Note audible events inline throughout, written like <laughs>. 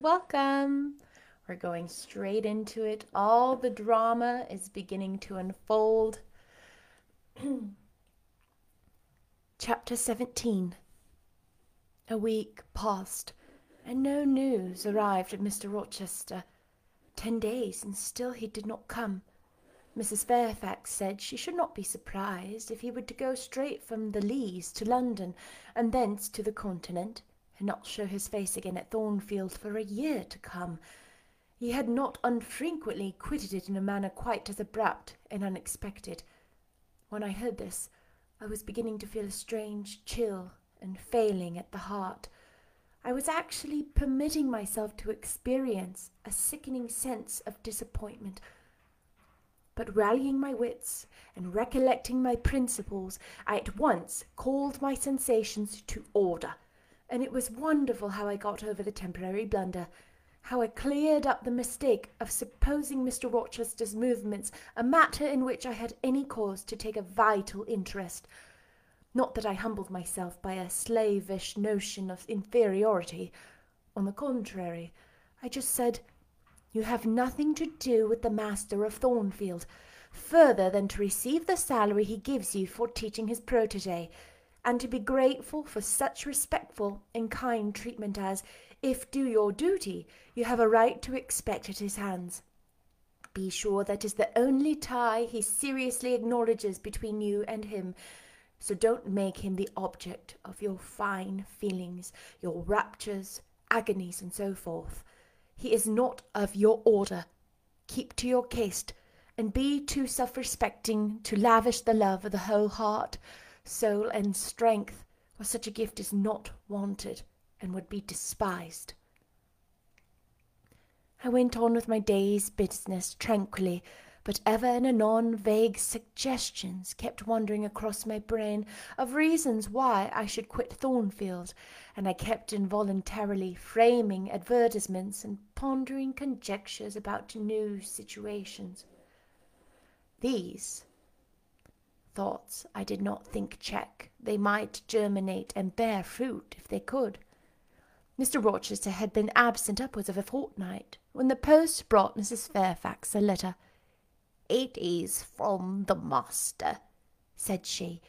Welcome. We're going straight into it. All the drama is beginning to unfold. <clears throat> Chapter 17 A week passed, and no news arrived at Mr. Rochester. Ten days, and still he did not come. Mrs. Fairfax said she should not be surprised if he were to go straight from the Leas to London, and thence to the Continent and not show his face again at Thornfield for a year to come. He had not unfrequently quitted it in a manner quite as abrupt and unexpected. When I heard this, I was beginning to feel a strange chill and failing at the heart. I was actually permitting myself to experience a sickening sense of disappointment. But rallying my wits and recollecting my principles, I at once called my sensations to order and it was wonderful how I got over the temporary blunder, how I cleared up the mistake of supposing Mr. Rochester's movements a matter in which I had any cause to take a vital interest. Not that I humbled myself by a slavish notion of inferiority. On the contrary, I just said, You have nothing to do with the master of Thornfield, further than to receive the salary he gives you for teaching his protege and to be grateful for such respectful and kind treatment as, if do your duty, you have a right to expect at his hands. Be sure that is the only tie he seriously acknowledges between you and him. So don't make him the object of your fine feelings, your raptures, agonies, and so forth. He is not of your order. Keep to your caste, and be too self respecting to lavish the love of the whole heart soul, and strength, for such a gift is not wanted and would be despised. I went on with my day's business tranquilly, but ever and anon vague suggestions kept wandering across my brain of reasons why I should quit Thornfield, and I kept involuntarily framing advertisements and pondering conjectures about new situations. These thoughts I did not think check. They might germinate and bear fruit if they could. Mr. Rochester had been absent upwards of a fortnight, when the post brought Mrs. Fairfax a letter. It is from the master, said she,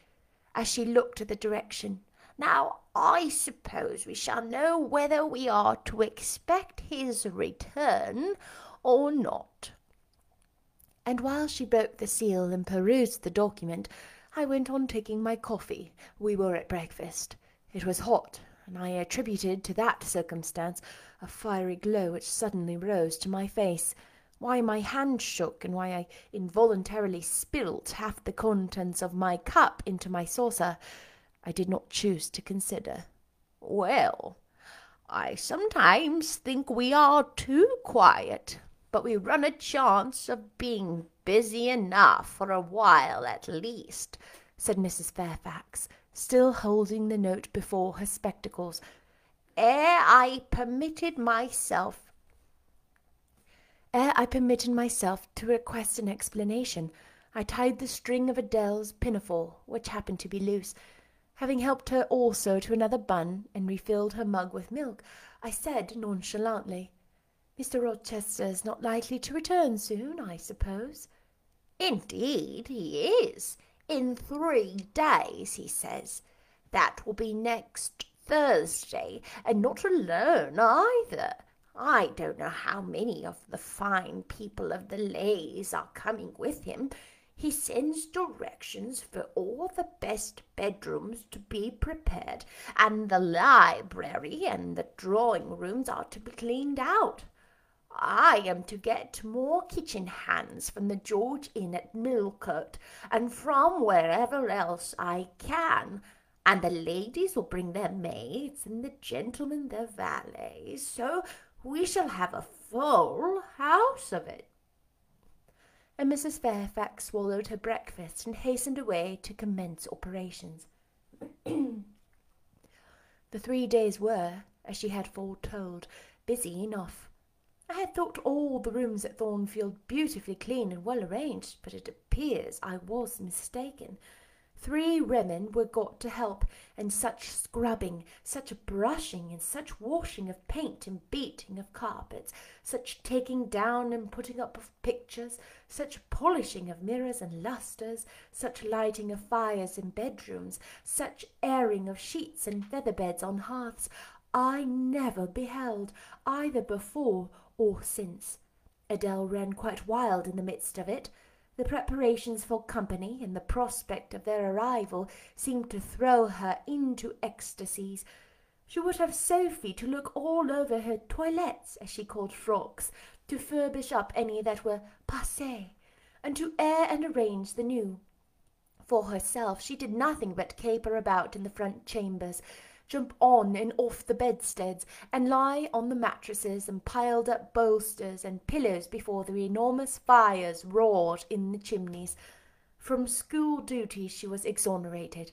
as she looked at the direction. Now, I suppose we shall know whether we are to expect his return or not and while she broke the seal and perused the document, I went on taking my coffee. We were at breakfast. It was hot, and I attributed to that circumstance a fiery glow which suddenly rose to my face. Why my hand shook, and why I involuntarily spilt half the contents of my cup into my saucer, I did not choose to consider. Well, I sometimes think we are too quiet, but we run a chance of being busy enough for a while at least, said Mrs. Fairfax, still holding the note before her spectacles. Ere I permitted myself Ere I permitted myself to request an explanation, I tied the string of Adele's pinafore, which happened to be loose. Having helped her also to another bun and refilled her mug with milk, I said nonchalantly, Mr. Rochester is not likely to return soon, I suppose. Indeed, he is. In three days, he says. That will be next Thursday, and not alone either. I don't know how many of the fine people of the Leas are coming with him. He sends directions for all the best bedrooms to be prepared, and the library and the drawing rooms are to be cleaned out. I am to get more kitchen hands from the George Inn at Millcote and from wherever else I can, and the ladies will bring their maids and the gentlemen their valets, so we shall have a full house of it. And Mrs. Fairfax swallowed her breakfast and hastened away to commence operations. <clears throat> the three days were, as she had foretold, busy enough. I had thought all the rooms at Thornfield beautifully clean and well arranged, but it appears I was mistaken. Three women were got to help, and such scrubbing, such brushing, and such washing of paint and beating of carpets, such taking down and putting up of pictures, such polishing of mirrors and lustres, such lighting of fires in bedrooms, such airing of sheets and feather beds on hearths, I never beheld, either before or since. Adele ran quite wild in the midst of it. The preparations for company and the prospect of their arrival seemed to throw her into ecstasies. She would have Sophie to look all over her toilettes, as she called frocks, to furbish up any that were passé, and to air and arrange the new. For herself, she did nothing but caper about in the front chambers, jump on and off the bedsteads, and lie on the mattresses and piled up bolsters and pillows before the enormous fires roared in the chimneys. From school duties she was exonerated.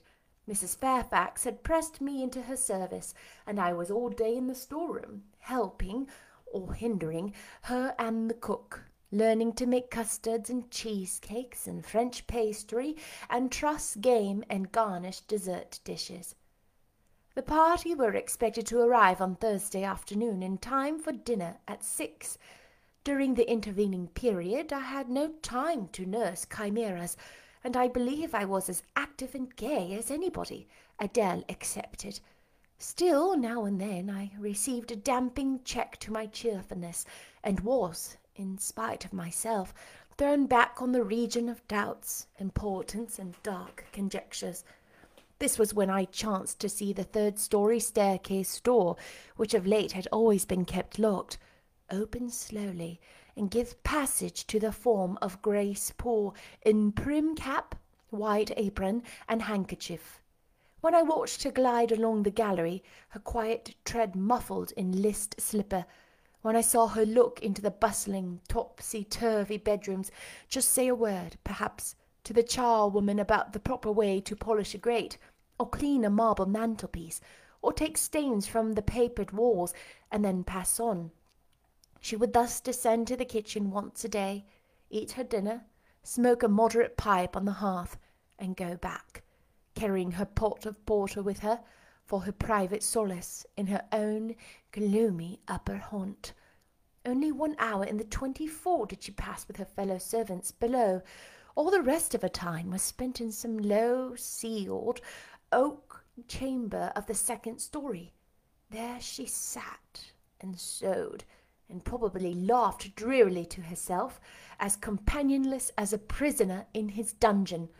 Mrs. Fairfax had pressed me into her service, and I was all day in the storeroom, helping, or hindering, her and the cook, learning to make custards and cheesecakes and French pastry and truss game and garnished dessert dishes. The party were expected to arrive on Thursday afternoon in time for dinner at six. During the intervening period I had no time to nurse chimeras, and I believe I was as active and gay as anybody, Adele excepted. Still, now and then I received a damping check to my cheerfulness, and was, in spite of myself, thrown back on the region of doubts, importance, and dark conjectures. This was when I chanced to see the third story staircase door, which of late had always been kept locked, open slowly and give passage to the form of Grace Poole in prim cap, white apron, and handkerchief. When I watched her glide along the gallery, her quiet tread muffled in list slipper, when I saw her look into the bustling, topsy-turvy bedrooms, just say a word, perhaps, to the charwoman about the proper way to polish a grate, or clean a marble mantelpiece, or take stains from the papered walls, and then pass on. She would thus descend to the kitchen once a day, eat her dinner, smoke a moderate pipe on the hearth, and go back, carrying her pot of porter with her for her private solace in her own gloomy upper haunt. Only one hour in the twenty-four did she pass with her fellow servants below, all the rest of her time was spent in some low ceiled oak chamber of the second story. There she sat and sewed, and probably laughed drearily to herself, as companionless as a prisoner in his dungeon.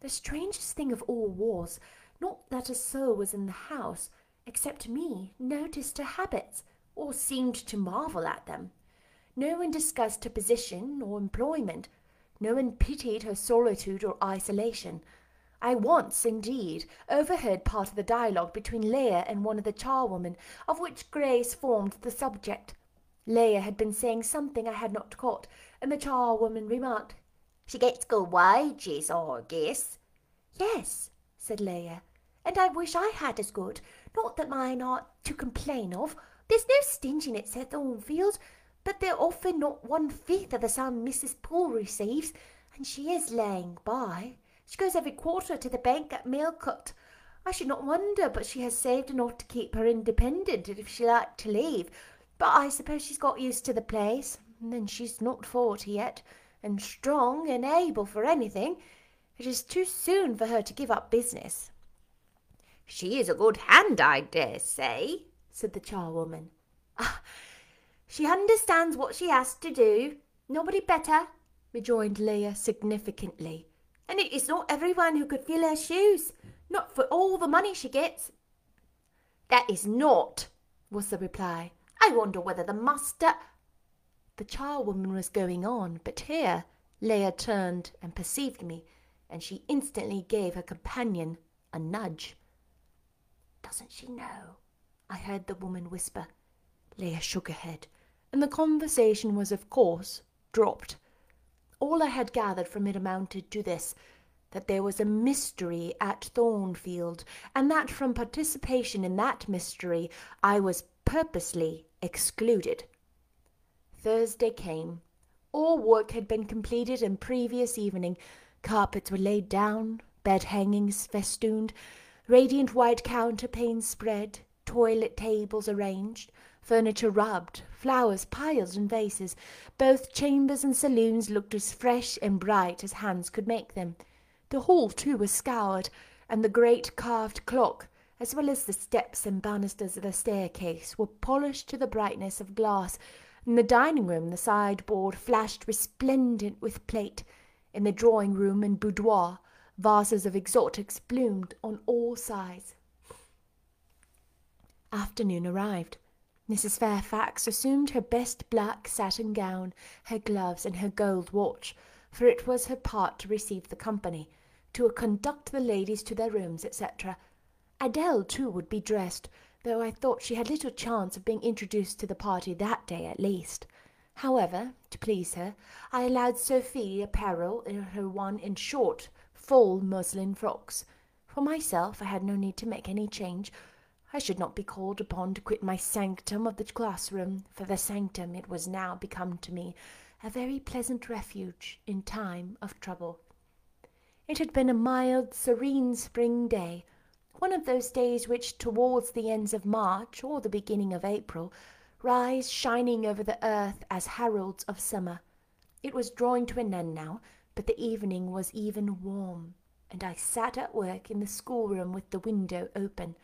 The strangest thing of all was, not that a soul was in the house, except me, noticed her habits, or seemed to marvel at them. No one discussed her position or employment, no one pitied her solitude or isolation. I once, indeed, overheard part of the dialogue between Leah and one of the charwomen, of which Grace formed the subject. Leah had been saying something I had not caught, and the charwoman remarked, She gets good wages, I guess. Yes, said Leah, and I wish I had as good. Not that mine are to complain of. There's no stinginess at Thornfield but they're often not one fifth of the sum Mrs. Poole receives, and she is laying by. She goes every quarter to the bank at Millcote. I should not wonder but she has saved enough to keep her independent if she liked to leave. But I suppose she's got used to the place, and she's not forty yet, and strong and able for anything. It is too soon for her to give up business. She is a good hand, I dare say, said the charwoman. Ah, she understands what she has to do. Nobody better, rejoined Leah significantly. And it is not everyone who could fill her shoes, not for all the money she gets. That is not, was the reply. I wonder whether the master. The charwoman was going on, but here Leah turned and perceived me, and she instantly gave her companion a nudge. Doesn't she know? I heard the woman whisper. Leah shook her head and the conversation was of course dropped. All I had gathered from it amounted to this that there was a mystery at Thornfield, and that from participation in that mystery I was purposely excluded. Thursday came. All work had been completed in previous evening. Carpets were laid down, bed hangings festooned, radiant white counterpanes spread, toilet tables arranged, furniture rubbed, flowers piled in vases. Both chambers and saloons looked as fresh and bright as hands could make them. The hall, too, was scoured, and the great carved clock, as well as the steps and banisters of the staircase, were polished to the brightness of glass. In the dining room the sideboard flashed resplendent with plate. In the drawing room and boudoir, vases of exotics bloomed on all sides. Afternoon arrived. Mrs. Fairfax assumed her best black satin gown, her gloves, and her gold watch, for it was her part to receive the company, to conduct the ladies to their rooms, etc. Adele, too, would be dressed, though I thought she had little chance of being introduced to the party that day at least. However, to please her, I allowed Sophie apparel in her one in short, full muslin frocks. For myself, I had no need to make any change, I should not be called upon to quit my sanctum of the classroom, for the sanctum it was now become to me a very pleasant refuge in time of trouble. It had been a mild, serene spring day, one of those days which, towards the ends of March or the beginning of April, rise shining over the earth as heralds of summer. It was drawing to an end now, but the evening was even warm, and I sat at work in the schoolroom with the window open.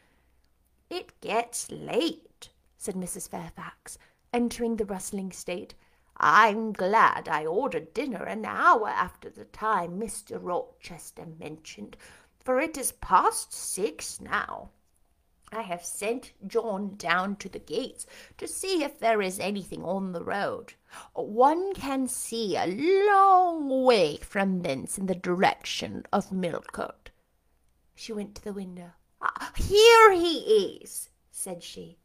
It gets late, said Mrs. Fairfax, entering the rustling state. I'm glad I ordered dinner an hour after the time Mr. Rochester mentioned, for it is past six now. I have sent John down to the gates to see if there is anything on the road. One can see a long way from thence in the direction of Millcote. She went to the window. Ah, here he is, said she.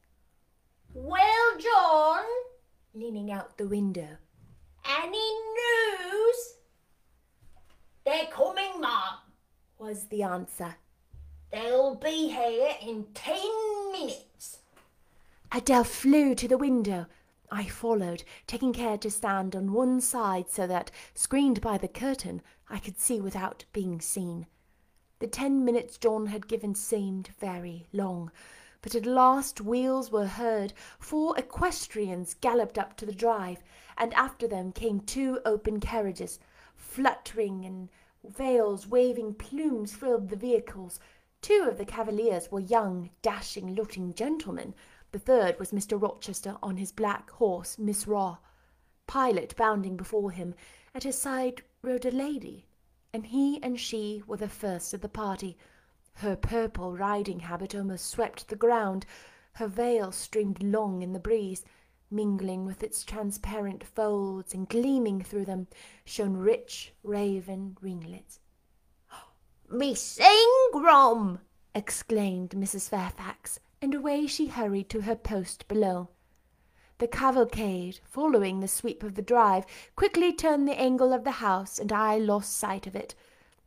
Well, John, leaning out the window. Any news? They're coming, ma'am, was the answer. They'll be here in ten minutes. Adele flew to the window. I followed, taking care to stand on one side so that, screened by the curtain, I could see without being seen. The ten minutes John had given seemed very long, but at last wheels were heard, four equestrians galloped up to the drive, and after them came two open carriages. Fluttering and veils waving plumes filled the vehicles. Two of the cavaliers were young, dashing looking gentlemen. The third was Mr. Rochester on his black horse, Mesrour. Pilot bounding before him, at his side rode a lady, and he and she were the first of the party. Her purple riding habit almost swept the ground. Her veil streamed long in the breeze. Mingling with its transparent folds and gleaming through them shone rich raven ringlets. <gasps> Miss Ingram! exclaimed Mrs. Fairfax, and away she hurried to her post below. The cavalcade, following the sweep of the drive, quickly turned the angle of the house, and I lost sight of it.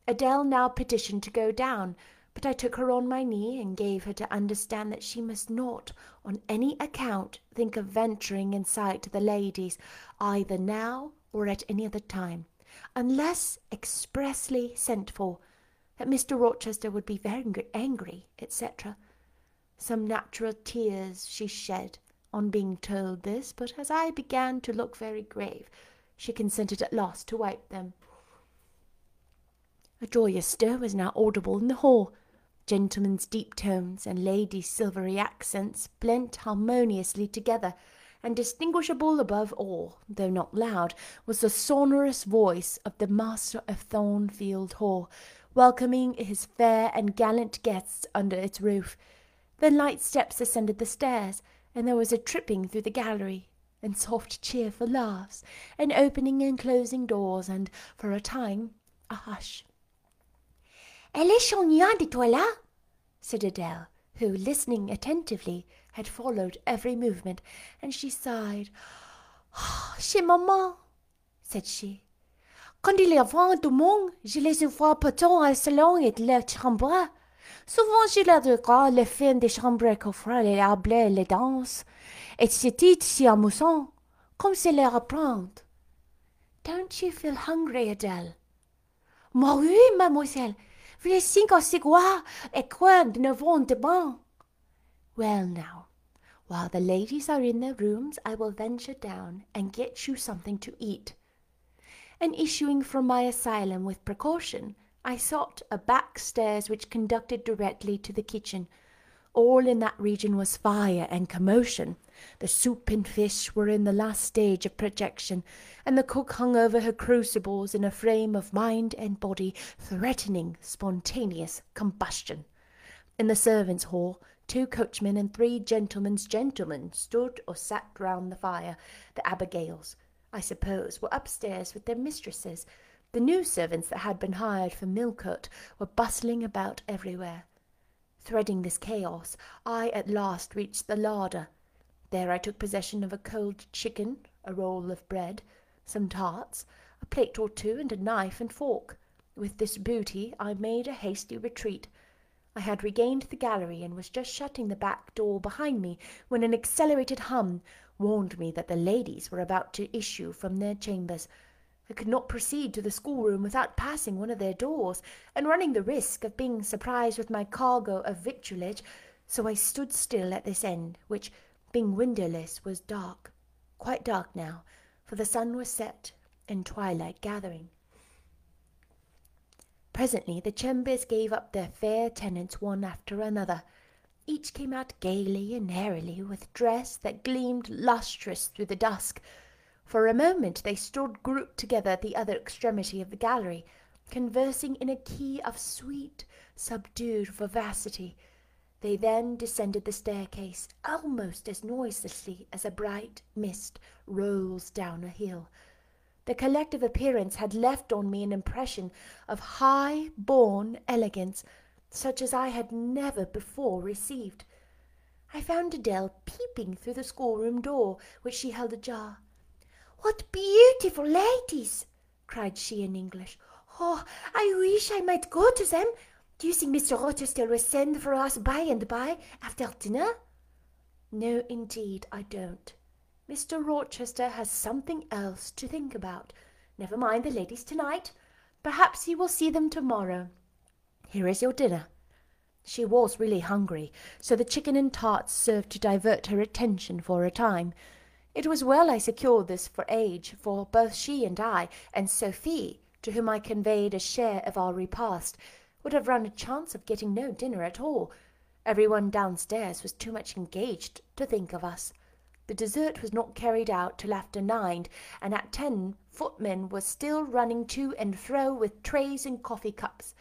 Adele now petitioned to go down, but I took her on my knee and gave her to understand that she must not, on any account, think of venturing in sight of the ladies, either now or at any other time, unless expressly sent for, that Mr. Rochester would be very angry, etc. Some natural tears she shed, on being told this, but as I began to look very grave, she consented at last to wipe them. A joyous stir was now audible in the hall. Gentlemen's deep tones and ladies' silvery accents blent harmoniously together, and distinguishable above all, though not loud, was the sonorous voice of the master of Thornfield Hall, welcoming his fair and gallant guests under its roof. Then light steps ascended the stairs, and there was a tripping through the gallery, and soft cheerful laughs, and opening and closing doors, and, for a time, a hush. Elle est de toi là? said Adele, who, listening attentively, had followed every movement, and she sighed. Oh, chez maman, said she. Quand il y a du monde, je les vois pourtant au salon et la chambre. Souvent je la regarde les films de chambre qu'offrent les hablés les danses, et c'est si amusant, comme c'est leur apprendre. Don't you feel hungry, Adele? Moi oui, mademoiselle. les cinq au cigare et coin de novembre demain. Well now, while the ladies are in their rooms, I will venture down and get you something to eat. And issuing from my asylum with precaution, I sought a back stairs which conducted directly to the kitchen. All in that region was fire and commotion. The soup and fish were in the last stage of projection, and the cook hung over her crucibles in a frame of mind and body threatening spontaneous combustion. In the servants' hall, two coachmen and three gentlemen's gentlemen stood or sat round the fire. The Abigails, I suppose, were upstairs with their mistresses. The new servants that had been hired for Millcote were bustling about everywhere. Threading this chaos, I at last reached the larder. There I took possession of a cold chicken, a roll of bread, some tarts, a plate or two, and a knife and fork. With this booty I made a hasty retreat. I had regained the gallery and was just shutting the back door behind me when an accelerated hum warned me that the ladies were about to issue from their chambers. I could not proceed to the schoolroom without passing one of their doors, and running the risk of being surprised with my cargo of victuallage, so I stood still at this end, which, being windowless, was dark, quite dark now, for the sun was set and twilight gathering. Presently the chambers gave up their fair tenants one after another. Each came out gaily and airily, with dress that gleamed lustrous through the dusk. For a moment they stood grouped together at the other extremity of the gallery, conversing in a key of sweet, subdued vivacity. They then descended the staircase almost as noiselessly as a bright mist rolls down a hill. The collective appearance had left on me an impression of high born elegance, such as I had never before received. I found Adele peeping through the schoolroom door, which she held ajar. What beautiful ladies! cried she in English. Oh, I wish I might go to them. Do you think Mr. Rochester will send for us by and by, after dinner? No, indeed, I don't. Mr. Rochester has something else to think about. Never mind the ladies tonight. Perhaps you will see them tomorrow. Here is your dinner. She was really hungry, so the chicken and tarts served to divert her attention for a time. It was well I secured this for age, for both she and I, and Sophie, to whom I conveyed a share of our repast, would have run a chance of getting no dinner at all. Every one downstairs was too much engaged to think of us. The dessert was not carried out till after nine, and at ten footmen were still running to and fro with trays and coffee cups.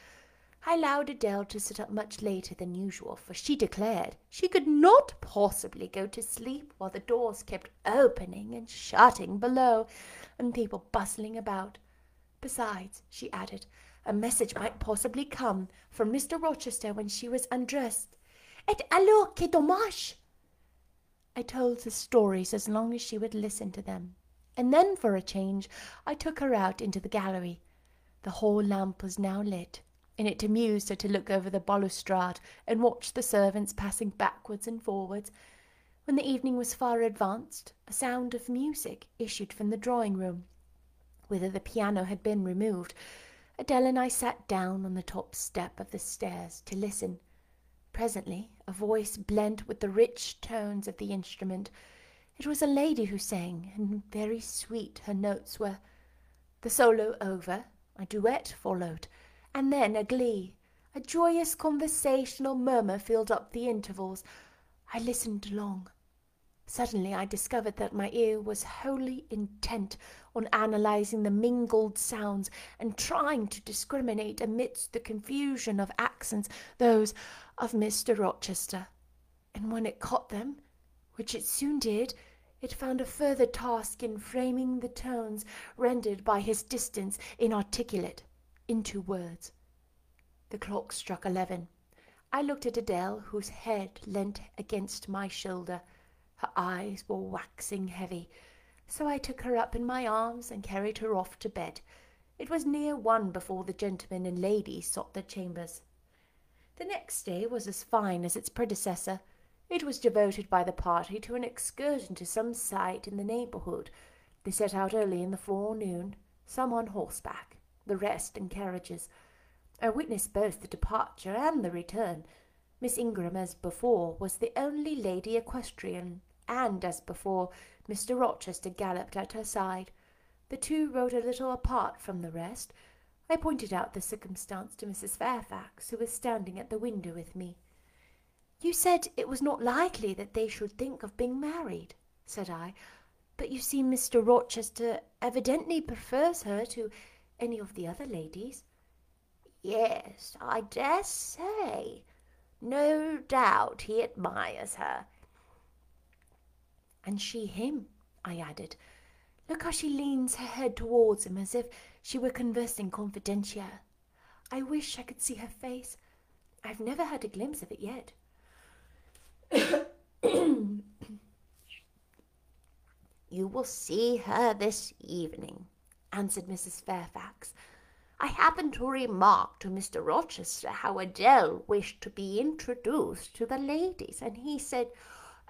I allowed Adele to sit up much later than usual, for she declared she could not possibly go to sleep while the doors kept opening and shutting below, and people bustling about. Besides, she added, a message might possibly come from Mr. Rochester when she was undressed. Et alors, que dommage! I told the stories as long as she would listen to them, and then, for a change, I took her out into the gallery. The hall lamp was now lit, and it amused her to look over the balustrade and watch the servants passing backwards and forwards. When the evening was far advanced, a sound of music issued from the drawing-room, whither the piano had been removed. Adele and I sat down on the top step of the stairs to listen. Presently a voice blent with the rich tones of the instrument. It was a lady who sang, and very sweet her notes were. The solo over, a duet followed, and then a glee. A joyous conversational murmur filled up the intervals. I listened long. Suddenly I discovered that my ear was wholly intent on analyzing the mingled sounds and trying to discriminate amidst the confusion of accents those of Mr. Rochester. And when it caught them, which it soon did, it found a further task in framing the tones rendered by his distance inarticulate into words. The clock struck eleven. I looked at Adele, whose head leant against my shoulder. Her eyes were waxing heavy, so I took her up in my arms and carried her off to bed. It was near one before the gentlemen and ladies sought their chambers. The next day was as fine as its predecessor. It was devoted by the party to an excursion to some site in the neighbourhood. They set out early in the forenoon, some on horseback, the rest in carriages. I witnessed both the departure and the return. Miss Ingram, as before, was the only lady equestrian, and as before, Mr. Rochester galloped at her side. The two rode a little apart from the rest. I pointed out the circumstance to Mrs. Fairfax, who was standing at the window with me. You said it was not likely that they should think of being married, said I, but you see Mr. Rochester evidently prefers her to any of the other ladies. Yes, I dare say. No doubt he admires her. And she him, I added. Look how she leans her head towards him as if she were conversing confidential. I wish I could see her face. I've never had a glimpse of it yet. <coughs> you will see her this evening, answered Mrs. Fairfax. I happened to remark to Mr. Rochester how Adele wished to be introduced to the ladies, and he said,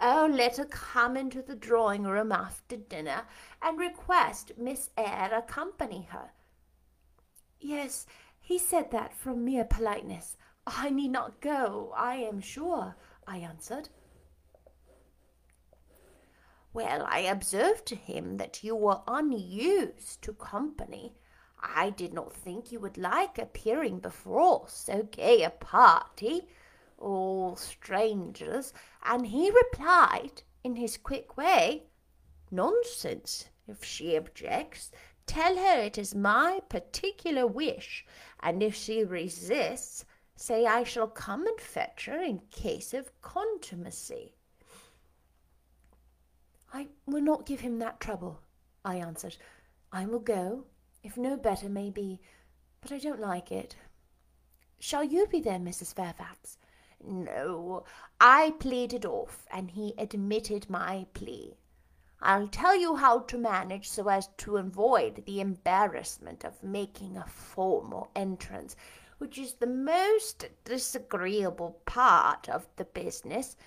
Oh, let her come into the drawing room after dinner and request Miss Eyre accompany her. Yes, he said that from mere politeness. I need not go, I am sure, I answered. Well, I observed to him that you were unused to company. I did not think you would like appearing before so gay a party all strangers, and he replied in his quick way, Nonsense, if she objects, tell her it is my particular wish, and if she resists, say I shall come and fetch her in case of contumacy. I will not give him that trouble, I answered. I will go, if no better may be, but I don't like it. Shall you be there, Mrs. Fairfax? No, I pleaded off, and he admitted my plea. I'll tell you how to manage so as to avoid the embarrassment of making a formal entrance, which is the most disagreeable part of the business.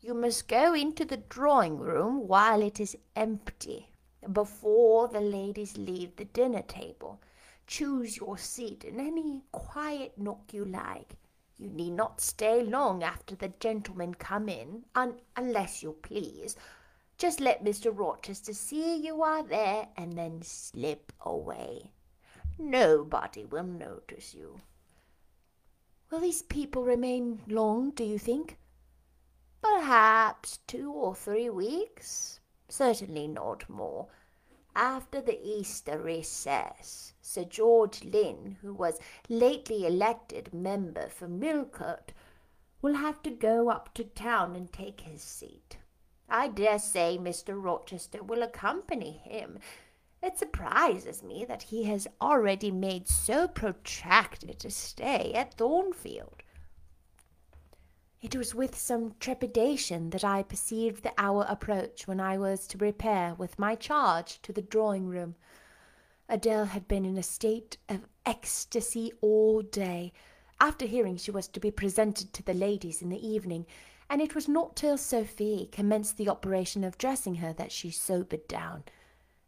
You must go into the drawing room while it is empty, before the ladies leave the dinner table. Choose your seat in any quiet nook you like. You need not stay long after the gentlemen come in, un- unless you please. Just let Mr. Rochester see you are there, and then slip away. Nobody will notice you. Will these people remain long, do you think? Perhaps two or three weeks. Certainly not more. After the Easter recess, Sir George Lynn, who was lately elected member for Millcote, will have to go up to town and take his seat. I dare say Mr. Rochester will accompany him. It surprises me that he has already made so protracted a stay at Thornfield. It was with some trepidation that I perceived the hour approach when I was to repair with my charge to the drawing room. Adele had been in a state of ecstasy all day, after hearing she was to be presented to the ladies in the evening, and it was not till Sophie commenced the operation of dressing her that she sobered down.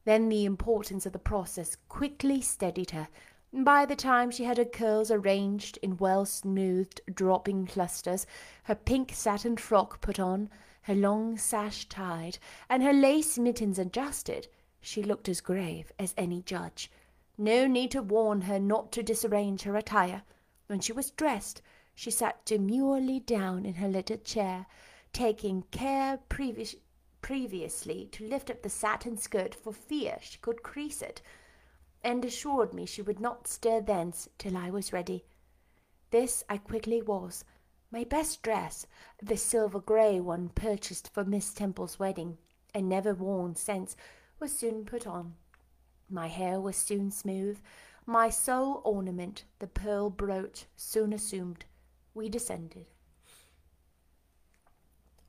Then the importance of the process quickly steadied her, by the time she had her curls arranged in well smoothed dropping clusters, her pink satin frock put on, her long sash tied, and her lace mittens adjusted, she looked as grave as any judge. No need to warn her not to disarrange her attire. When she was dressed, she sat demurely down in her little chair, taking care previ- previously to lift up the satin skirt for fear she could crease it and assured me she would not stir thence till I was ready. This I quickly was. My best dress, the silver grey one purchased for Miss Temple's wedding, and never worn since, was soon put on. My hair was soon smooth, my sole ornament, the pearl brooch, soon assumed. We descended.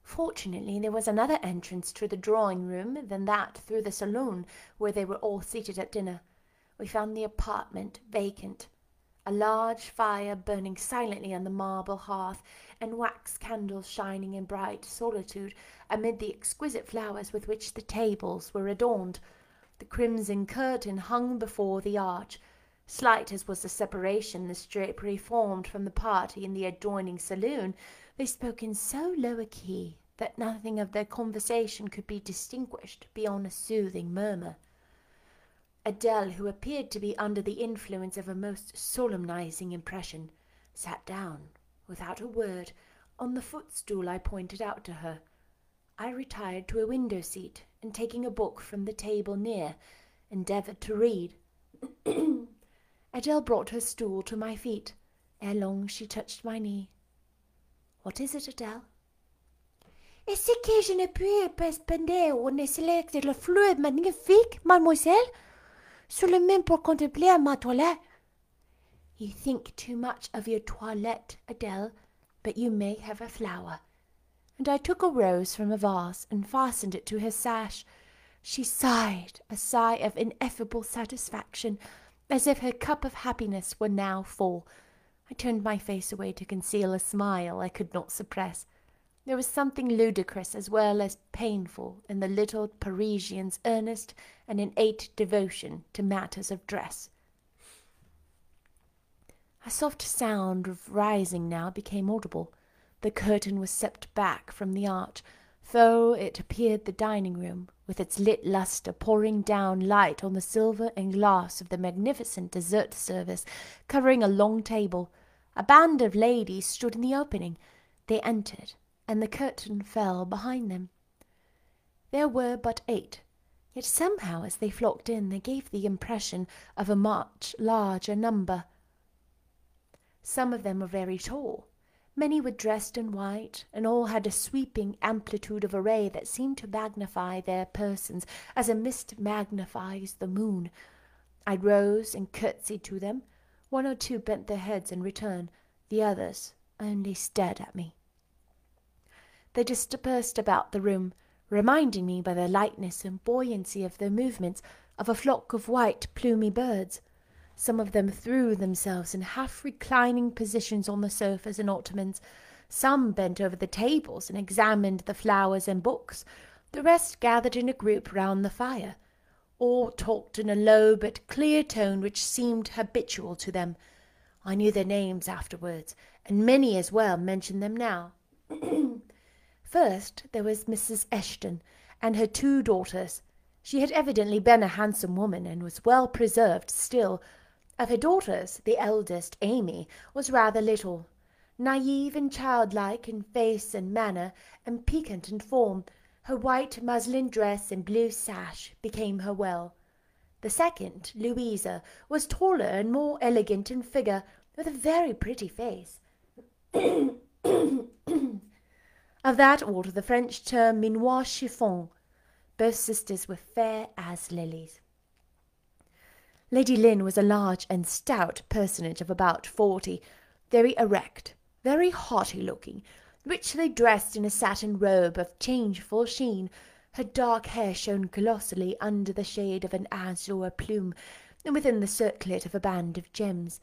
Fortunately, there was another entrance to the drawing room than that through the saloon, where they were all seated at dinner we found the apartment vacant, a large fire burning silently on the marble hearth, and wax candles shining in bright solitude amid the exquisite flowers with which the tables were adorned. The crimson curtain hung before the arch. Slight as was the separation this drapery formed from the party in the adjoining saloon, they spoke in so low a key that nothing of their conversation could be distinguished beyond a soothing murmur. Adele, who appeared to be under the influence of a most solemnizing impression, sat down, without a word, on the footstool I pointed out to her. I retired to a window seat, and taking a book from the table near, endeavoured to read. <clears throat> Adele brought her stool to my feet. Ere long she touched my knee. What is it, Adele? Est-ce que je ne puis pas spender une sélecte le fleur magnifique, mademoiselle? Seulement pour contempler ma toilette. You think too much of your toilette, Adele, but you may have a flower. And I took a rose from a vase and fastened it to her sash. She sighed a sigh of ineffable satisfaction, as if her cup of happiness were now full. I turned my face away to conceal a smile I could not suppress. There was something ludicrous as well as painful in the little Parisian's earnest and innate devotion to matters of dress. A soft sound of rising now became audible. The curtain was stepped back from the arch, though it appeared the dining room, with its lit lustre pouring down light on the silver and glass of the magnificent dessert service covering a long table. A band of ladies stood in the opening. They entered, and the curtain fell behind them. There were but eight, yet somehow as they flocked in they gave the impression of a much larger number. Some of them were very tall. Many were dressed in white, and all had a sweeping amplitude of array that seemed to magnify their persons as a mist magnifies the moon. I rose and curtsied to them. One or two bent their heads in return. The others only stared at me. They dispersed about the room, reminding me by the lightness and buoyancy of their movements of a flock of white plumy birds. Some of them threw themselves in half reclining positions on the sofas and ottomans. Some bent over the tables and examined the flowers and books. The rest gathered in a group round the fire. All talked in a low but clear tone which seemed habitual to them. I knew their names afterwards, and many as well mentioned them now. <clears throat> First there was Mrs. Eshton and her two daughters. She had evidently been a handsome woman, and was well preserved still, of her daughters, the eldest, Amy, was rather little, naive and childlike in face and manner, and piquant in form. Her white muslin dress and blue sash became her well. The second, Louisa, was taller and more elegant in figure, with a very pretty face. <coughs> <coughs> of that order the French term minois chiffon. Both sisters were fair as lilies. Lady Lynn was a large and stout personage of about forty, very erect, very haughty looking, richly dressed in a satin robe of changeful sheen. Her dark hair shone colossally under the shade of an azure plume, and within the circlet of a band of gems.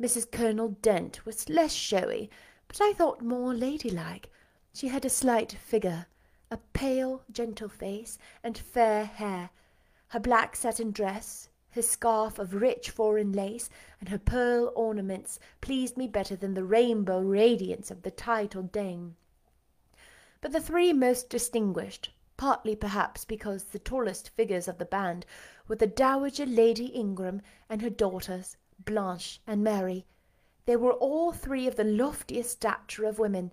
Mrs. Colonel Dent was less showy, but I thought more ladylike. She had a slight figure, a pale, gentle face, and fair hair. Her black satin dress, her scarf of rich foreign lace, and her pearl ornaments pleased me better than the rainbow radiance of the titled dame. But the three most distinguished, partly perhaps because the tallest figures of the band, were the Dowager Lady Ingram and her daughters, Blanche and Mary. They were all three of the loftiest stature of women.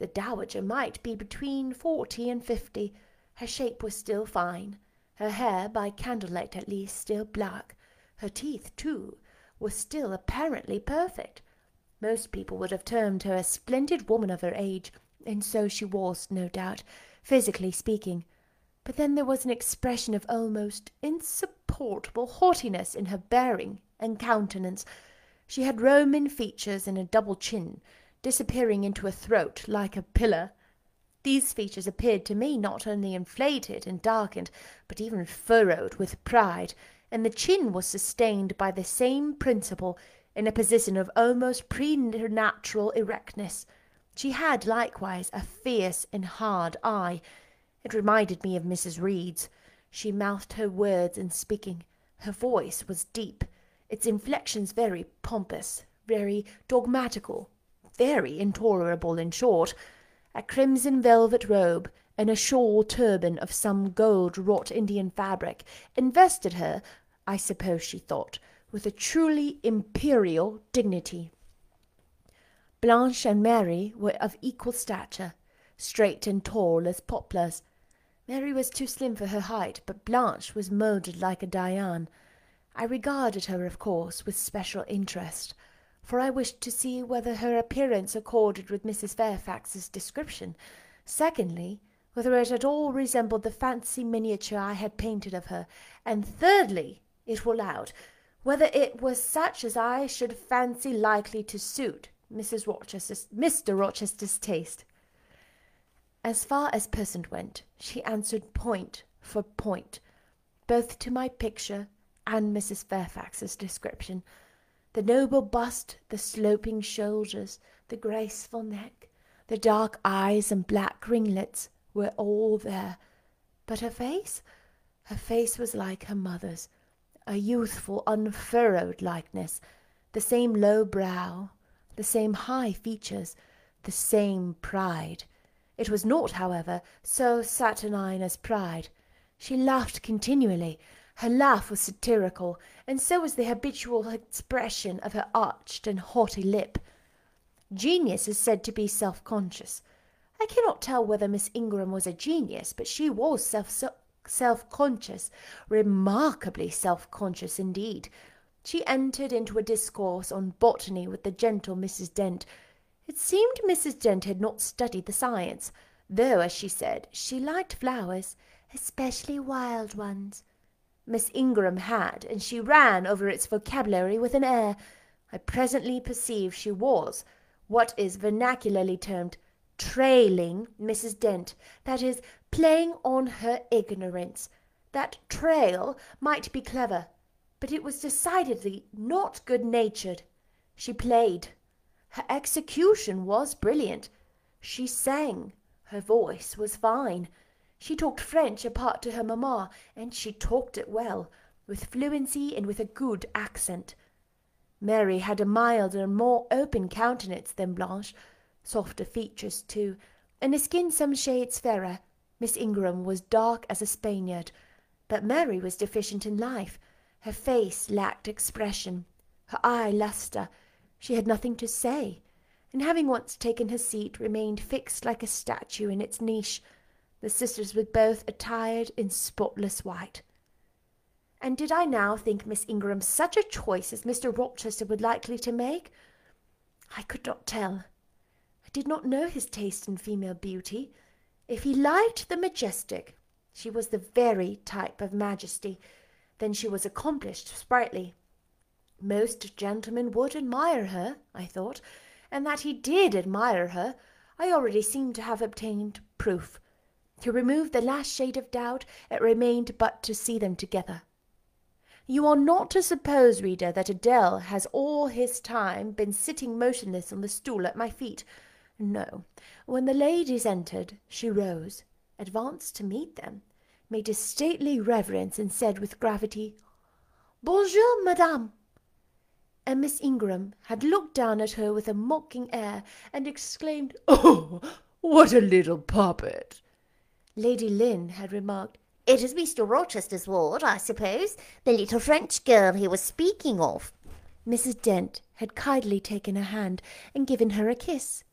The Dowager might be between forty and fifty. Her shape was still fine her hair, by candlelight at least, still black. Her teeth, too, were still apparently perfect. Most people would have termed her a splendid woman of her age, and so she was, no doubt, physically speaking. But then there was an expression of almost insupportable haughtiness in her bearing and countenance. She had Roman features and a double chin, disappearing into a throat like a pillar. These features appeared to me not only inflated and darkened, but even furrowed with pride, and the chin was sustained by the same principle in a position of almost preternatural erectness. She had likewise a fierce and hard eye. It reminded me of Mrs. Reed's. She mouthed her words in speaking. Her voice was deep, its inflections very pompous, very dogmatical, very intolerable, in short. A crimson velvet robe and a shawl turban of some gold wrought Indian fabric invested her, I suppose she thought, with a truly imperial dignity. Blanche and Mary were of equal stature, straight and tall as poplars. Mary was too slim for her height, but Blanche was moulded like a Dian. I regarded her, of course, with special interest, for I wished to see whether her appearance accorded with Mrs. Fairfax's description. Secondly, whether it at all resembled the fancy miniature I had painted of her. And thirdly, it will out, whether it was such as I should fancy likely to suit Mrs. Rochester's, Mr. Rochester's taste. As far as person went, she answered point for point, both to my picture and Mrs. Fairfax's description. The noble bust, the sloping shoulders, the graceful neck, the dark eyes and black ringlets were all there. But her face? Her face was like her mother's, a youthful, unfurrowed likeness, the same low brow, the same high features, the same pride. It was not, however, so saturnine as pride. She laughed continually. Her laugh was satirical, and so was the habitual expression of her arched and haughty lip. Genius is said to be self conscious. I cannot tell whether Miss Ingram was a genius, but she was self self conscious, remarkably self conscious indeed. She entered into a discourse on botany with the gentle Mrs. Dent. It seemed Mrs. Dent had not studied the science, though, as she said, she liked flowers, especially wild ones. Miss Ingram had, and she ran over its vocabulary with an air. I presently perceived she was what is vernacularly termed trailing Mrs. Dent, that is, playing on her ignorance. That trail might be clever, but it was decidedly not good natured. She played. Her execution was brilliant. She sang. Her voice was fine. She talked French apart to her mamma, and she talked it well, with fluency and with a good accent. Mary had a milder, and more open countenance than Blanche, softer features too, and a skin some shades fairer. Miss Ingram was dark as a Spaniard, but Mary was deficient in life. Her face lacked expression, her eye lustre. She had nothing to say, and having once taken her seat, remained fixed like a statue in its niche. The sisters were both attired in spotless white. And did I now think Miss Ingram such a choice as Mr. Rochester would likely to make? I could not tell. I did not know his taste in female beauty. If he liked the majestic, she was the very type of majesty. Then she was accomplished, sprightly. Most gentlemen would admire her, I thought, and that he did admire her, I already seemed to have obtained proof. To remove the last shade of doubt, it remained but to see them together. You are not to suppose, reader, that Adele has all his time been sitting motionless on the stool at my feet. No. When the ladies entered, she rose, advanced to meet them, made a stately reverence, and said with gravity, Bonjour, madame. And Miss Ingram had looked down at her with a mocking air, and exclaimed, Oh, what a little puppet! Lady Lynn had remarked, it is Mr. Rochester's ward, I suppose, the little French girl he was speaking of. Mrs. Dent had kindly taken her hand and given her a kiss.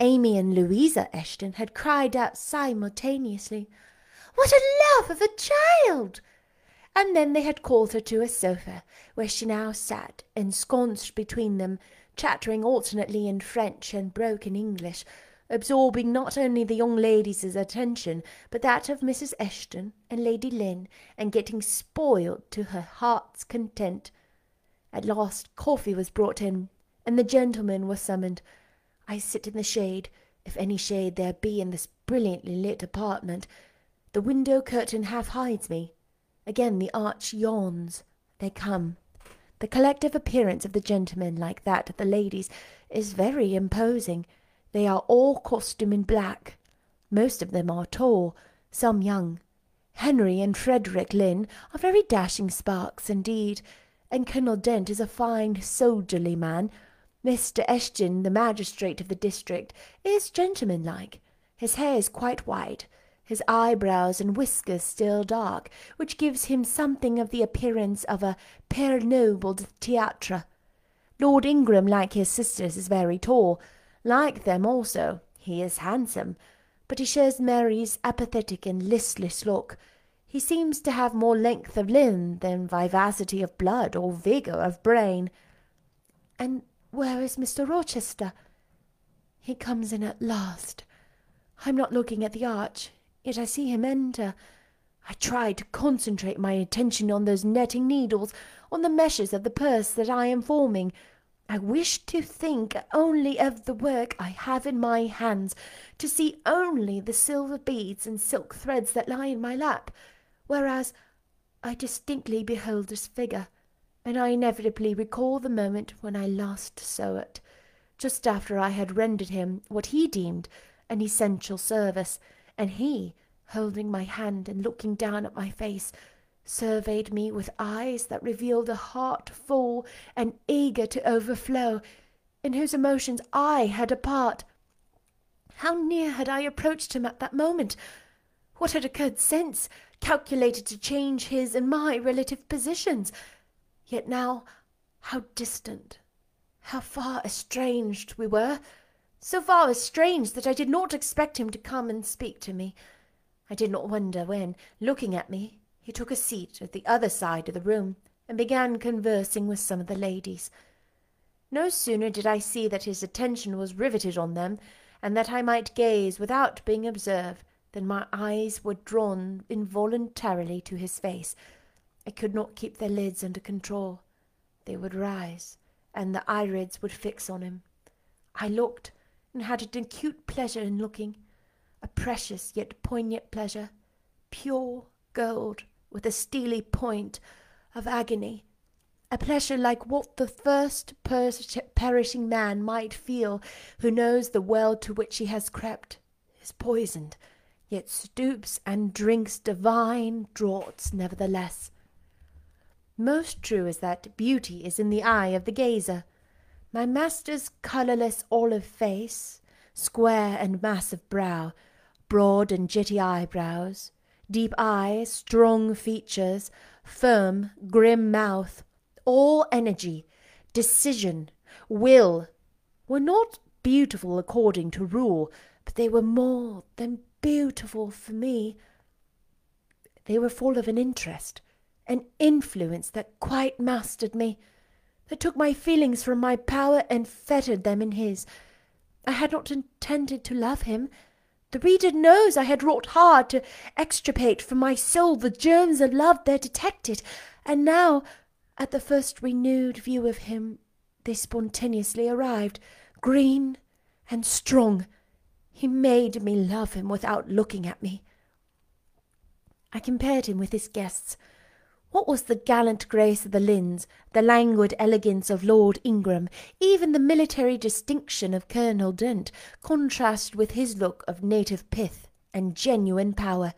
Amy and Louisa Eshton had cried out simultaneously, What a love of a child! And then they had called her to a sofa, where she now sat, ensconced between them, chattering alternately in French and broken English, absorbing not only the young ladies' attention, but that of Mrs. Eshton and Lady Lynn, and getting spoiled to her heart's content. At last coffee was brought in, and the gentlemen were summoned. I sit in the shade, if any shade there be in this brilliantly lit apartment. The window curtain half hides me. Again the arch yawns. They come. The collective appearance of the gentlemen, like that of the ladies, is very imposing. They are all costumed in black. Most of them are tall, some young. Henry and Frederick Lynn are very dashing sparks indeed, and Colonel Dent is a fine soldierly man. Mr. Eshton, the magistrate of the district, is gentlemanlike. His hair is quite white, his eyebrows and whiskers still dark, which gives him something of the appearance of a Père Noble de Théâtre. Lord Ingram, like his sisters, is very tall. Like them also, he is handsome, but he shares Mary's apathetic and listless look. He seems to have more length of limb than vivacity of blood or vigour of brain. And where is Mr. Rochester? He comes in at last. I'm not looking at the arch, yet I see him enter. I try to concentrate my attention on those netting needles, on the meshes of the purse that I am forming. I wish to think only of the work I have in my hands, to see only the silver beads and silk threads that lie in my lap, whereas I distinctly behold his figure, and I inevitably recall the moment when I last saw it, just after I had rendered him what he deemed an essential service, and he, holding my hand and looking down at my face, surveyed me with eyes that revealed a heart full and eager to overflow, in whose emotions I had a part. How near had I approached him at that moment? What had occurred since, calculated to change his and my relative positions? Yet now, how distant, how far estranged we were! So far estranged that I did not expect him to come and speak to me. I did not wonder when, looking at me, he took a seat at the other side of the room and began conversing with some of the ladies. No sooner did I see that his attention was riveted on them, and that I might gaze without being observed, than my eyes were drawn involuntarily to his face. I could not keep their lids under control. They would rise, and the irids would fix on him. I looked, and had an acute pleasure in looking, a precious yet poignant pleasure, pure gold, with a steely point of agony, a pleasure like what the first perishing man might feel who knows the world to which he has crept is poisoned, yet stoops and drinks divine draughts nevertheless. Most true is that beauty is in the eye of the gazer. My master's colourless olive face, square and massive brow, broad and jetty eyebrows, deep eyes, strong features, firm, grim mouth, all energy, decision, will, were not beautiful according to rule, but they were more than beautiful for me. They were full of an interest, an influence that quite mastered me, that took my feelings from my power and fettered them in his. I had not intended to love him, the reader knows I had wrought hard to extirpate from my soul the germs of love there detected, and now, at the first renewed view of him, they spontaneously arrived, green and strong. He made me love him without looking at me. I compared him with his guests, what was the gallant grace of the Lynns, the languid elegance of Lord Ingram, even the military distinction of Colonel Dent, contrasted with his look of native pith and genuine power?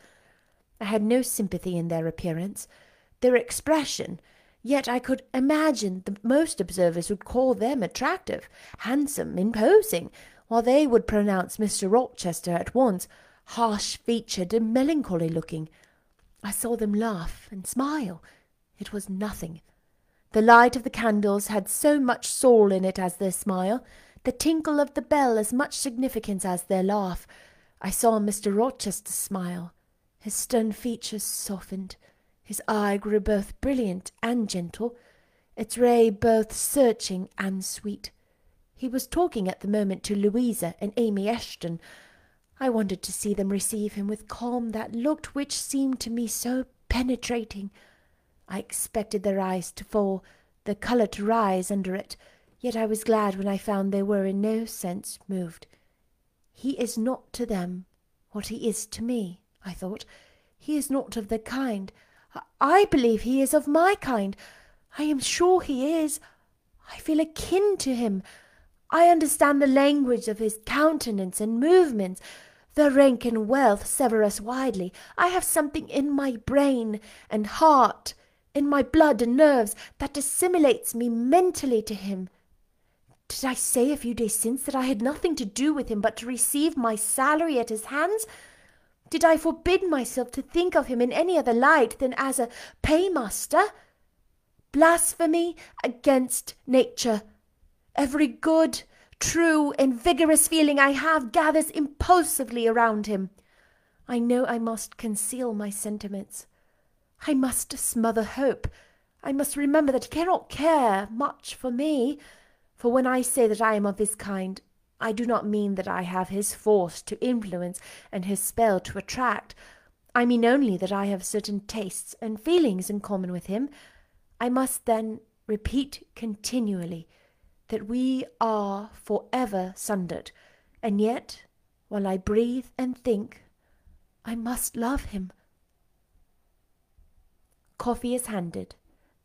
I had no sympathy in their appearance, their expression, yet I could imagine that most observers would call them attractive, handsome, imposing, while they would pronounce Mr. Rochester at once harsh-featured and melancholy-looking. I saw them laugh and smile. It was nothing. The light of the candles had so much soul in it as their smile, the tinkle of the bell as much significance as their laugh. I saw Mr. Rochester smile. His stern features softened. His eye grew both brilliant and gentle, its ray both searching and sweet. He was talking at the moment to Louisa and Amy Eshton, I wanted to see them receive him with calm that looked which seemed to me so penetrating. I expected their eyes to fall, the colour to rise under it, yet I was glad when I found they were in no sense moved. He is not to them what he is to me, I thought. He is not of the kind. I believe he is of my kind. I am sure he is. I feel akin to him. I understand the language of his countenance and movements. The rank and wealth sever us widely. I have something in my brain and heart in my blood and nerves that assimilates me mentally to him. Did I say a few days since that I had nothing to do with him but to receive my salary at his hands? Did I forbid myself to think of him in any other light than as a paymaster? Blasphemy against nature. Every good, true, and vigorous feeling I have gathers impulsively around him. I know I must conceal my sentiments. I must smother hope. I must remember that he cannot care much for me. For when I say that I am of his kind, I do not mean that I have his force to influence and his spell to attract. I mean only that I have certain tastes and feelings in common with him. I must then repeat continually that we are for ever sundered, and yet, while I breathe and think, I must love him. Coffee is handed.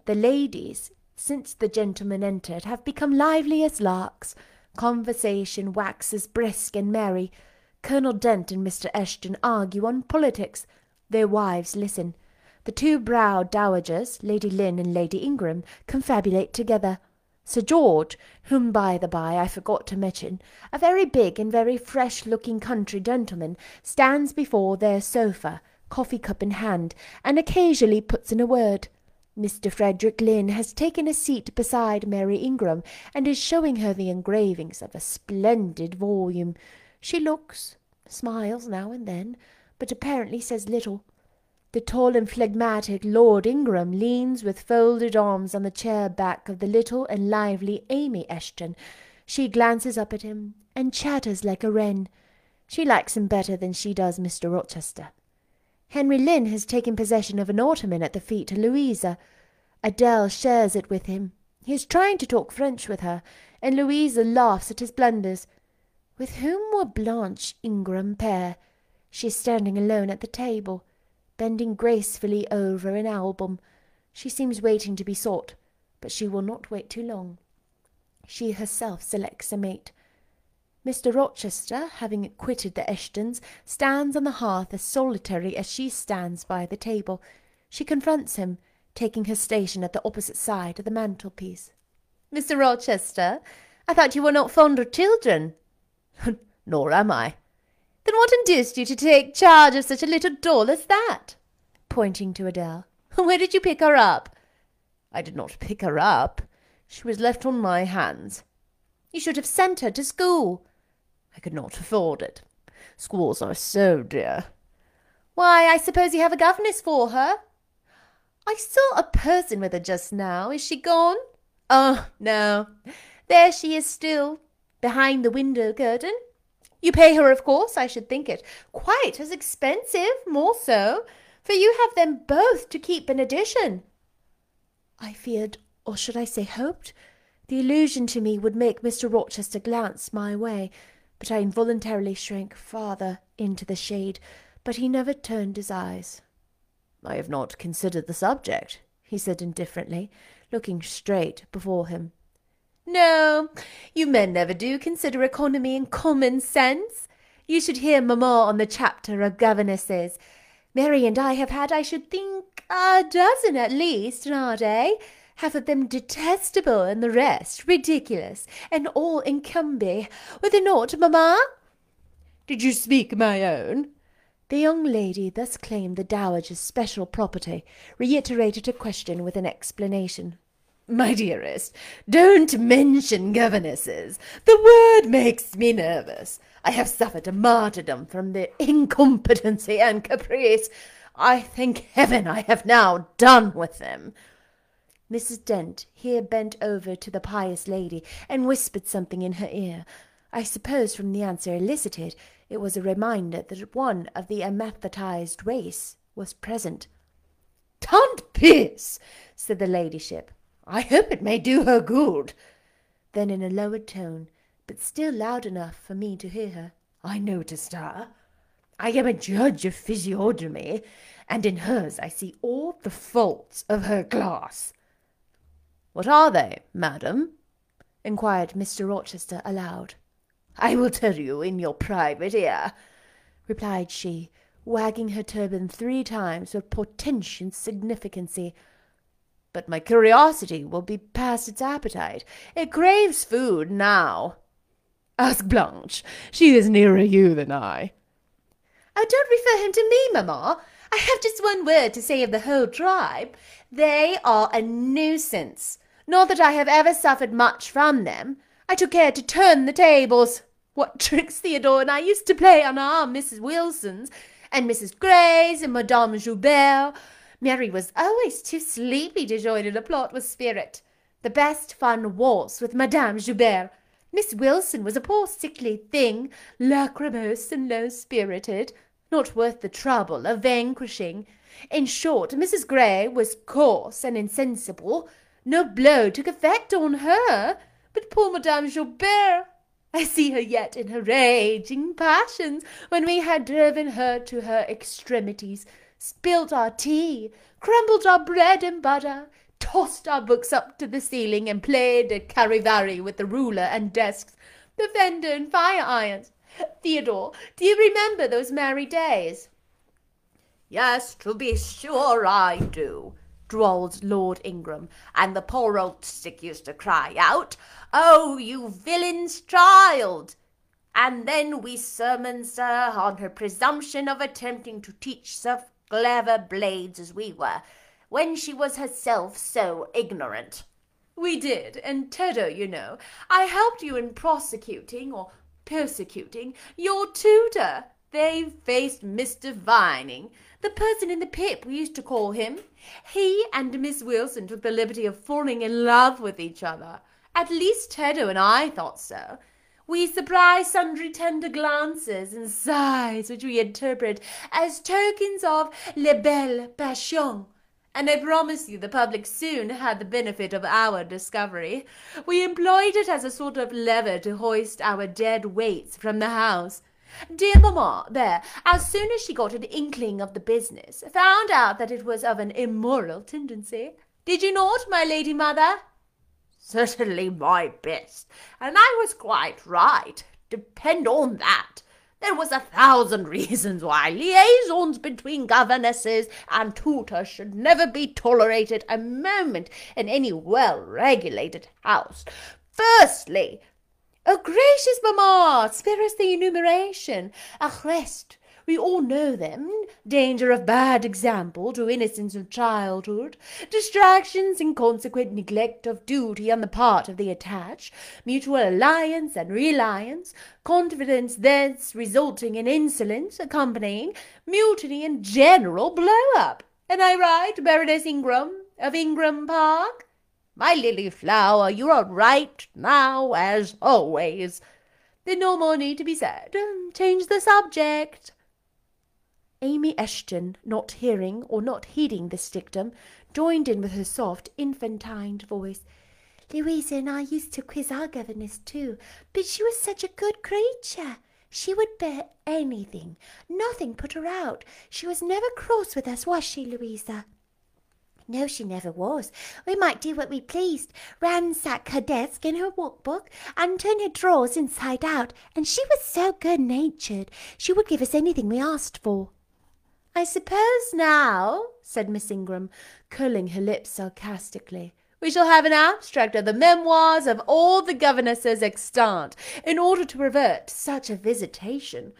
The ladies, since the gentlemen entered, have become lively as larks. Conversation waxes brisk and merry. Colonel Dent and Mr. Eshton argue on politics. Their wives listen. The two browed dowagers, Lady Lynn and Lady Ingram, confabulate together. Sir George, whom by the by I forgot to mention, a very big and very fresh-looking country gentleman, stands before their sofa, coffee cup in hand, and occasionally puts in a word. Mr. Frederick Lynn has taken a seat beside Mary Ingram, and is showing her the engravings of a splendid volume. She looks, smiles now and then, but apparently says little. The tall and phlegmatic Lord Ingram leans with folded arms on the chair back of the little and lively Amy Eshton. She glances up at him, and chatters like a wren. She likes him better than she does Mr. Rochester. Henry Lynn has taken possession of an ottoman at the feet of Louisa. Adele shares it with him. He is trying to talk French with her, and Louisa laughs at his blunders. With whom will Blanche Ingram pair? She is standing alone at the table, bending gracefully over an album. She seems waiting to be sought, but she will not wait too long. She herself selects a mate. Mr. Rochester, having quitted the Eshtons, stands on the hearth as solitary as she stands by the table. She confronts him, taking her station at the opposite side of the mantelpiece. Mr. Rochester, I thought you were not fond of children. <laughs> Nor am I. Then what induced you to take charge of such a little doll as that? Pointing to Adele. <laughs> Where did you pick her up? I did not pick her up. She was left on my hands. You should have sent her to school. I could not afford it. Schools are so dear. Why, I suppose you have a governess for her? I saw a person with her just now. Is she gone? Oh, no. There she is still, behind the window curtain. You pay her, of course, I should think it. Quite as expensive, more so, for you have them both to keep in addition. I feared, or should I say hoped, the allusion to me would make Mr. Rochester glance my way, but I involuntarily shrank farther into the shade, but he never turned his eyes. I have not considered the subject, he said indifferently, looking straight before him. No, you men never do consider economy and common sense. You should hear mamma on the chapter of governesses. Mary and I have had, I should think, a dozen at least in our day half of them detestable and the rest ridiculous, and all incumby. Were they not, mamma? Did you speak my own? The young lady thus claimed the dowager's special property, reiterated her question with an explanation. My dearest, don't mention governesses. The word makes me nervous. I have suffered a martyrdom from their incompetency and caprice. I thank heaven I have now done with them. Mrs. Dent here bent over to the pious lady and whispered something in her ear. I suppose from the answer elicited it was a reminder that one of the anathematized race was present. "Tant pis!" said the ladyship. "I hope it may do her good." Then in a lowered tone, but still loud enough for me to hear her, "I noticed her. I am a judge of physiognomy, and in hers I see all the faults of her class. What are they, madam? inquired Mr. Rochester aloud. I will tell you in your private ear, replied she, wagging her turban three times with portentous significancy. But my curiosity will be past its appetite. It craves food now. Ask Blanche. She is nearer you than I. Oh, don't refer him to me, mamma. I have just one word to say of the whole tribe. They are a nuisance. Not that I have ever suffered much from them. I took care to turn the tables. What tricks Theodore and I used to play on our Mrs. Wilson's, and Mrs. Gray's, and Madame Joubert. Mary was always too sleepy to join in a plot with spirit. The best fun was with Madame Joubert. Miss Wilson was a poor sickly thing, lachrymose and low-spirited, not worth the trouble of vanquishing. In short, Mrs. Gray was coarse and insensible. No blow took effect on her, but poor Madame Joubert I see her yet in her raging passions when we had driven her to her extremities, spilt our tea, crumbled our bread and butter, tossed our books up to the ceiling, and played at charivari with the ruler and desks, the fender and fire irons. Theodore, do you remember those merry days? Yes, to be sure I do, drawled Lord Ingram, and the poor old stick used to cry out, Oh, you villain's child! And then we sermons her on her presumption of attempting to teach such clever blades as we were, when she was herself so ignorant. We did, and Tedo, you know, I helped you in prosecuting or persecuting your tutor. They faced Mr. Vining, the person in the pip we used to call him. He and Miss Wilson took the liberty of falling in love with each other. At least Tedo and I thought so. We supply sundry tender glances and sighs which we interpret as tokens of la belle passion. And I promise you the public soon had the benefit of our discovery. We employed it as a sort of lever to hoist our dead weights from the house. Dear mamma, there, as soon as she got an inkling of the business, found out that it was of an immoral tendency. Did you not, my lady mother? Certainly my best, and I was quite right. Depend on that. There was a thousand <laughs> reasons why liaisons between governesses and tutors should never be tolerated a moment in any well-regulated house. Firstly, Oh, gracious mamma, spare us the enumeration. Arrest, we all know them. Danger of bad example to innocence of childhood, distractions and consequent neglect of duty on the part of the attached, mutual alliance and reliance, confidence thence resulting in insolence, accompanying mutiny and general blow-up. Am I right, Baroness Ingram of Ingram Park? My lily flower, you are right now, as always. Then no more need to be said. Change the subject. Amy Eshton, not hearing or not heeding this dictum, joined in with her soft, infantine voice. Louisa and I used to quiz our governess too, but she was such a good creature. She would bear anything. Nothing put her out. She was never cross with us, was she, Louisa? No, she never was. We might do what we pleased, ransack her desk and her workbook, and turn her drawers inside out, and she was so good-natured, she would give us anything we asked for. I suppose now, said Miss Ingram, curling her lips sarcastically, we shall have an abstract of the memoirs of all the governesses extant, in order to revert to such a visitation.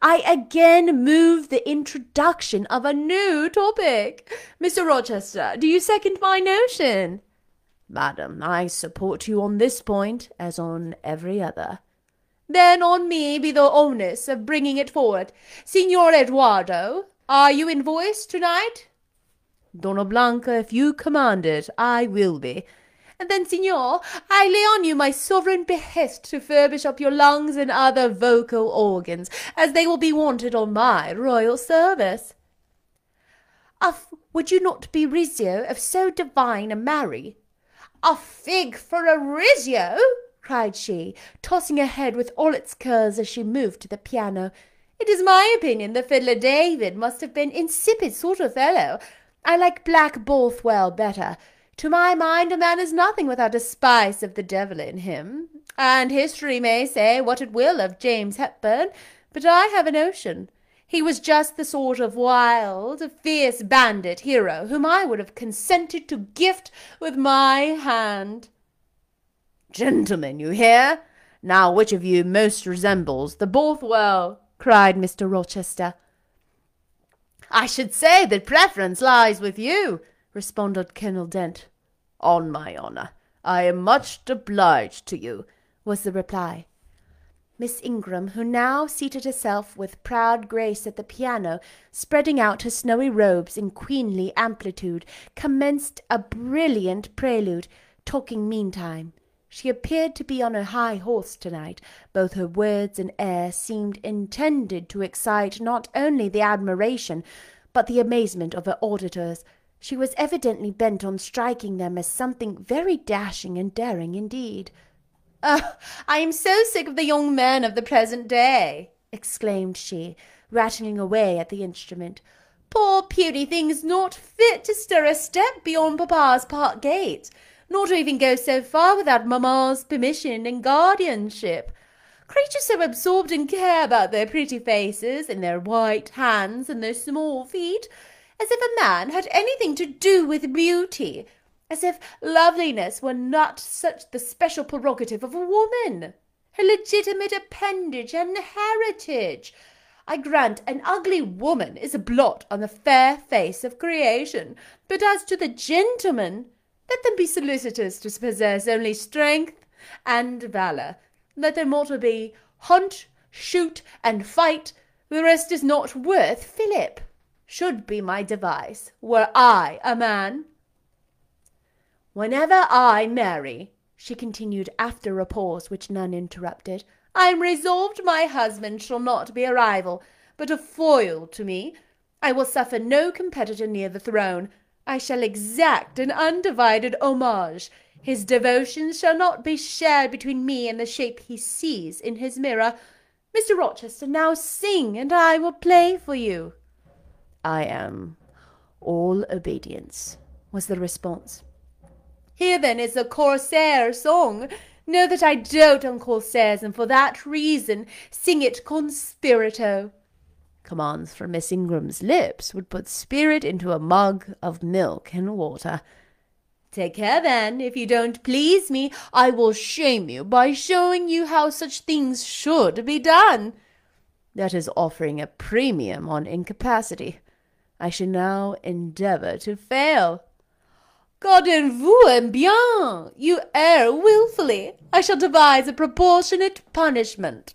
I again move the introduction of a new topic. Mr. Rochester, do you second my notion? Madam, I support you on this point, as on every other. Then on me be the onus of bringing it forward. Signor Eduardo, are you in voice to-night? Donna Blanca, if you command it, I will be. And then, signor, I lay on you my sovereign behest to furbish up your lungs and other vocal organs, as they will be wanted on my royal service. Of, would you not be Rizzio of so divine a Mary? A fig for a Rizzio! cried she, tossing her head with all its curls as she moved to the piano. It is my opinion the fiddler David must have been insipid sort of fellow. I like Black Bothwell better. To my mind, a man is nothing without a spice of the devil in him. And history may say what it will of James Hepburn, but I have a notion. He was just the sort of wild, fierce bandit hero whom I would have consented to gift with my hand. Gentlemen, you hear? Now which of you most resembles the Bothwell? Cried Mr. Rochester. I should say that preference lies with you, responded Colonel Dent. On my honour, I am much obliged to you, was the reply. Miss Ingram, who now seated herself with proud grace at the piano, spreading out her snowy robes in queenly amplitude, commenced a brilliant prelude, talking meantime. She appeared to be on a high horse tonight. Both her words and air seemed intended to excite not only the admiration, but the amazement of her auditors. She was evidently bent on striking them as something very dashing and daring indeed. Oh, I am so sick of the young men of the present day, exclaimed she, rattling away at the instrument. Poor puny things not fit to stir a step beyond papa's park gate nor to even go so far without mamma's permission and guardianship. Creatures so absorbed in care about their pretty faces and their white hands and their small feet, as if a man had anything to do with beauty, as if loveliness were not such the special prerogative of a woman, her legitimate appendage and heritage. I grant an ugly woman is a blot on the fair face of creation, but as to the gentleman, let them be solicitous to possess only strength and valour. Let their motto be hunt, shoot, and fight. The rest is not worth fillip. Should be my device, were I a man. Whenever I marry, she continued after a pause which none interrupted, I am resolved my husband shall not be a rival, but a foil to me. I will suffer no competitor near the throne. I shall exact an undivided homage. His devotions shall not be shared between me and the shape he sees in his mirror. Mr. Rochester, now sing, and I will play for you. I am all obedience, was the response. Here then is a corsair song. Know that I dote on corsairs, and for that reason sing it con spirito. Commands from Miss Ingram's lips would put spirit into a mug of milk and water. Take care, then. If you don't please me, I will shame you by showing you how such things should be done. That is offering a premium on incapacity. I shall now endeavour to fail. Gardez vous en bien. You err wilfully. I shall devise a proportionate punishment.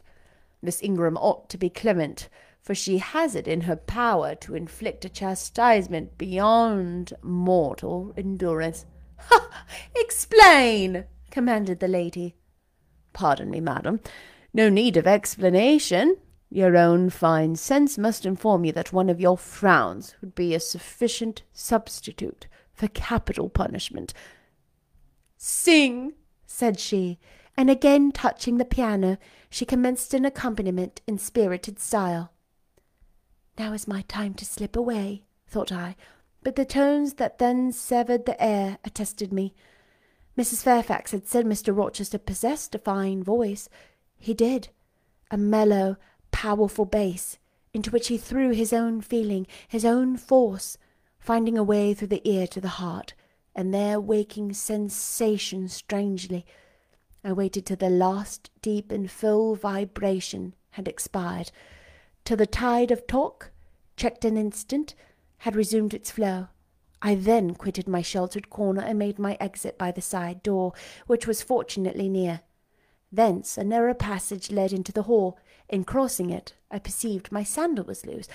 Miss Ingram ought to be clement for she has it in her power to inflict a chastisement beyond mortal endurance. <laughs> Explain! commanded the lady. Pardon me, madam. No need of explanation. Your own fine sense must inform you that one of your frowns would be a sufficient substitute for capital punishment. Sing, said she, and again touching the piano, she commenced an accompaniment in spirited style. Now is my time to slip away, thought I, but the tones that then severed the air attested me. Mrs. Fairfax had said Mr. Rochester possessed a fine voice. He did. A mellow, powerful bass, into which he threw his own feeling, his own force, finding a way through the ear to the heart, and there waking sensation strangely. I waited till the last deep and full vibration had expired, till the tide of talk, checked an instant, had resumed its flow. I then quitted my sheltered corner and made my exit by the side door, which was fortunately near. Thence a narrow passage led into the hall. In crossing it, I perceived my sandal was loose.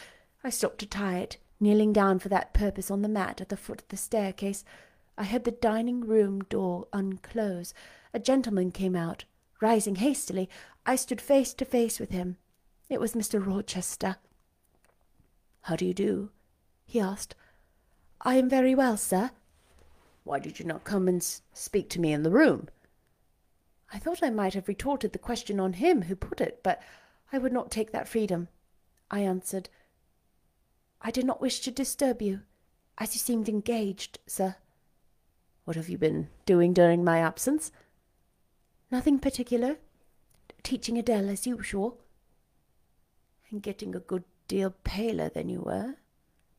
I stopped to tie it, kneeling down for that purpose on the mat at the foot of the staircase. I heard the dining room door unclose. A gentleman came out. Rising hastily, I stood face to face with him. It was Mr. Rochester. How do you do? he asked. I am very well, sir. Why did you not come and speak to me in the room? I thought I might have retorted the question on him who put it, but I would not take that freedom. I answered, I did not wish to disturb you, as you seemed engaged, sir. What have you been doing during my absence? Nothing particular. Teaching Adele as usual and getting a good deal paler than you were,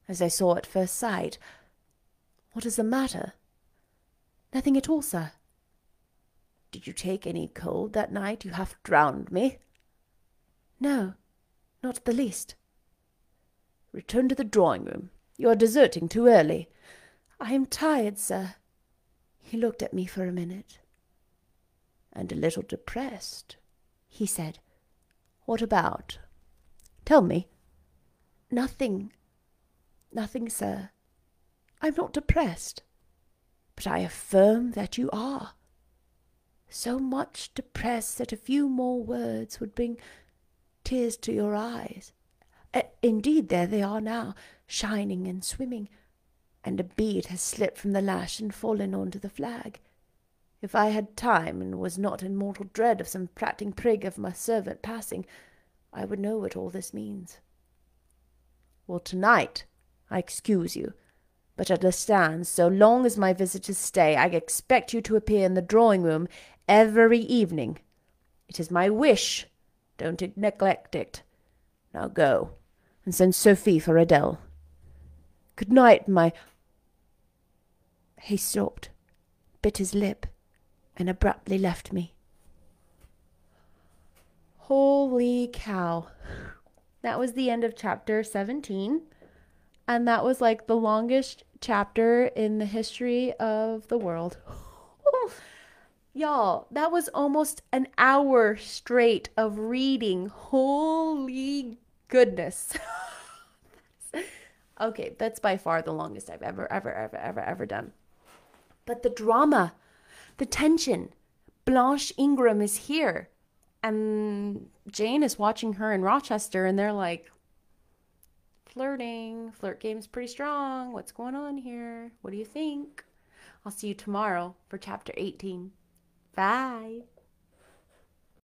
as I saw at first sight. What is the matter? Nothing at all, sir. Did you take any cold that night? You half drowned me. No, not the least. Return to the drawing room. You are deserting too early. I am tired, sir. He looked at me for a minute. And a little depressed, he said. What about? Tell me. Nothing. Nothing, sir. I'm not depressed. But I affirm that you are. So much depressed that a few more words would bring tears to your eyes. Uh, indeed, there they are now, shining and swimming, and a bead has slipped from the lash and fallen on to the flag. If I had time and was not in mortal dread of some prating prig of my servant passing, I would know what all this means. Well, tonight I excuse you, but at understand, so long as my visitors stay, I expect you to appear in the drawing room every evening. It is my wish. Don't neglect it. Now go, and send Sophie for Adele. Good night, my. He stopped, bit his lip, and abruptly left me. Holy cow. That was the end of chapter 17. And that was like the longest chapter in the history of the world. <laughs> Y'all, that was almost an hour straight of reading. Holy goodness. <laughs> okay, that's by far the longest I've ever, ever, ever, ever, ever done. But the drama, the tension. Blanche Ingram is here. And Jane is watching her in Rochester, and they're like, flirting. Flirt game's pretty strong. What's going on here? What do you think? I'll see you tomorrow for chapter 18. Bye.